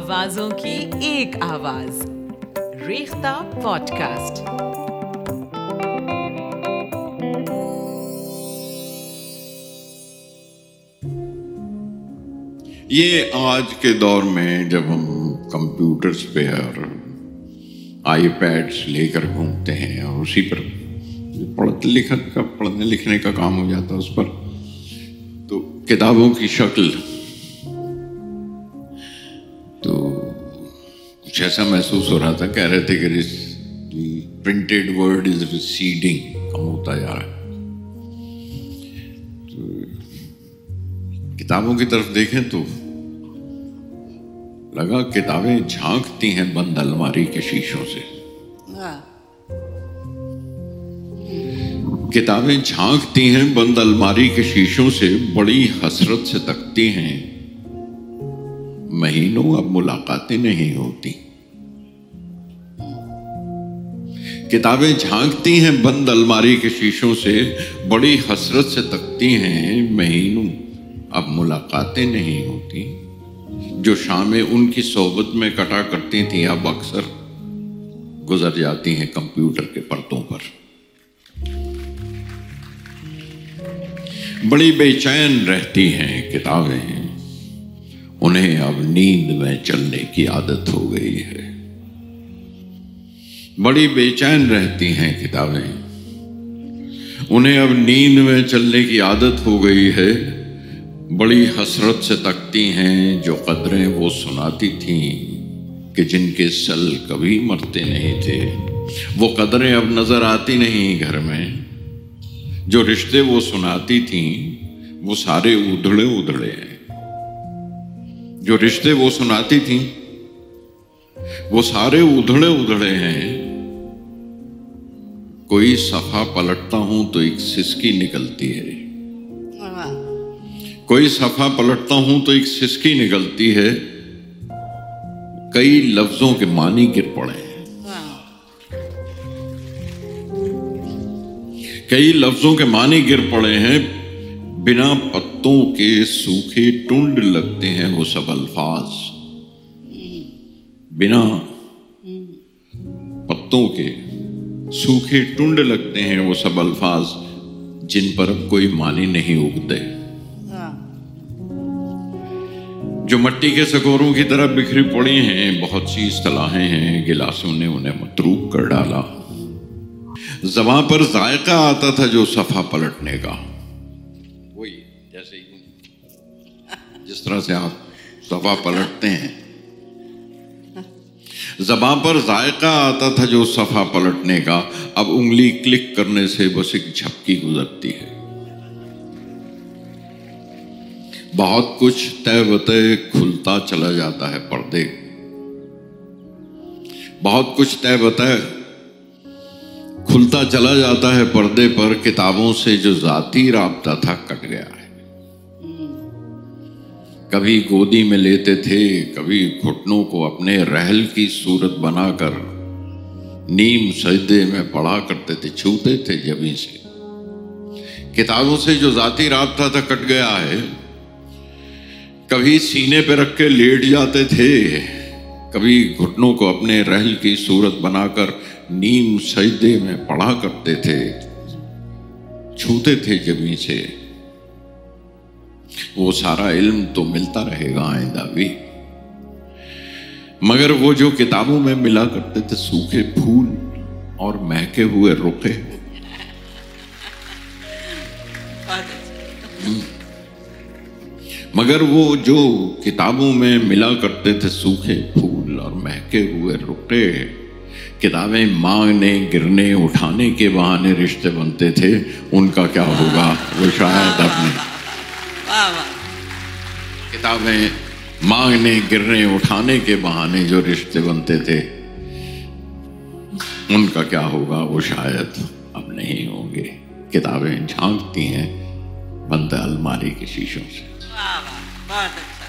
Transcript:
آوازوں کی ایک آواز۔ ریختہ پوڈ کاسٹ یہ آج کے دور میں جب ہم کمپیوٹرز پہ اور آئی پیڈس لے کر گھومتے ہیں اور اسی پر پڑھ لکھت کا پڑھنے لکھنے کا کام ہو جاتا ہے اس پر، تو کتابوں کی شکل کچھ ایسا محسوس ہو رہا تھا کہہ رہے تھے کہ پرنٹڈ ورڈ از ریسیڈنگ کم ہوتا جا رہا ہے کتابوں کی طرف دیکھیں تو لگا کتابیں جھانکتی ہیں بند الماری کے شیشوں سے۔ کتابیں جھانکتی ہیں بند الماری کے شیشوں سے بڑی حسرت سے تکتی ہیں۔ مہینوں اب ملاقاتیں نہیں ہوتی۔ کتابیں جھانکتی ہیں، بند الماری کے شیشوں سے بڑی حسرت سے تکتی ہیں۔ مہینوں اب ملاقاتیں نہیں ہوتی۔ جو شامیں ان کی صحبت میں کٹا کرتی تھیں، اب اکثر گزر جاتی ہیں کمپیوٹر کے پردوں پر۔ بڑی بے چین رہتی ہیں کتابیں۔ انہیں اب نیند میں چلنے کی عادت ہو گئی ہے۔ بڑی بے چین رہتی ہیں کتابیں۔ انہیں اب نیند میں چلنے کی عادت ہو گئی ہے۔ بڑی حسرت سے تکتی ہیں جو قدریں وہ سناتی تھیں کہ جن کے سل کبھی مرتے نہیں تھے۔ وہ قدریں اب نظر آتی نہیں گھر میں۔ جو رشتے وہ سناتی تھیں وہ سارے ادھڑے ادھڑے ہیں۔ جو رشتے وہ سناتی تھیں، وہ سارے ادھڑے ادھڑے ہیں۔ کوئی صفحہ پلٹتا ہوں تو ایک سسکی نکلتی ہے۔ کوئی صفحہ پلٹتا ہوں تو ایک سسکی نکلتی ہے۔ کئی لفظوں کے معنی گر پڑے ہیں۔ کئی لفظوں کے معنی گر پڑے ہیں۔ بنا پتوں کے سوکھے ٹنڈ لگتے ہیں وہ سب الفاظ۔ بنا پتوں کے سوکھے ٹنڈ لگتے ہیں وہ سب الفاظ جن پر اب کوئی معنی نہیں اگتے۔ جو مٹی کے سکوروں کی طرح بکھری پڑی ہیں، بہت سی اصطلاحیں ہیں، گلاسوں نے انہیں متروک کر ڈالا۔ زباں پر ذائقہ آتا تھا جو صفحہ پلٹنے کا۔ جس طرح سے آپ صفحہ پلٹتے ہیں۔ زباں پر ذائقہ آتا تھا جو صفحہ پلٹنے کا۔ اب انگلی کلک کرنے سے بس ایک جھپکی گزرتی ہے۔ بہت کچھ طے بتے کھلتا چلا جاتا ہے پردے۔ بہت کچھ طے بتے کھلتا چلا جاتا ہے پردے پر۔ کتابوں سے جو ذاتی رابطہ تھا کٹ گیا۔ ہے کبھی گودی میں لیتے تھے، کبھی گھٹنوں کو اپنے رحل کی صورت بنا کر نیم سجدے میں پڑھا کرتے تھے، چھوتے تھے جبھی سے۔ کتابوں سے جو ذاتی رابطہ تھا کٹ گیا ہے۔ کبھی سینے پہ رکھ کے لیٹ جاتے تھے۔ کبھی گھٹنوں کو اپنے رحل کی صورت بنا کر نیم سجدے میں پڑھا کرتے تھے۔ چھوتے تھے جمی سے۔ وہ سارا علم تو ملتا رہے گا آئندہ بھی۔ مگر وہ جو کتابوں میں ملا کرتے تھے، سوکھے پھول اور مہکے ہوئے رکے مگر وہ جو کتابوں میں ملا کرتے تھے، سوکھے پھول اور مہکے ہوئے رکے کتابیں مانگنے، گرنے، اٹھانے کے بہانے رشتے بنتے تھے۔ ان کا کیا ہوگا؟ وہ شاید اپنے کتابیں مانگنے گرنے اٹھانے کے بہانے جو رشتے بنتے تھے ان کا کیا ہوگا؟ وہ شاید اب نہیں ہوں گے۔ کتابیں جھانکتی ہیں بند الماری کے شیشوں سے۔ بہت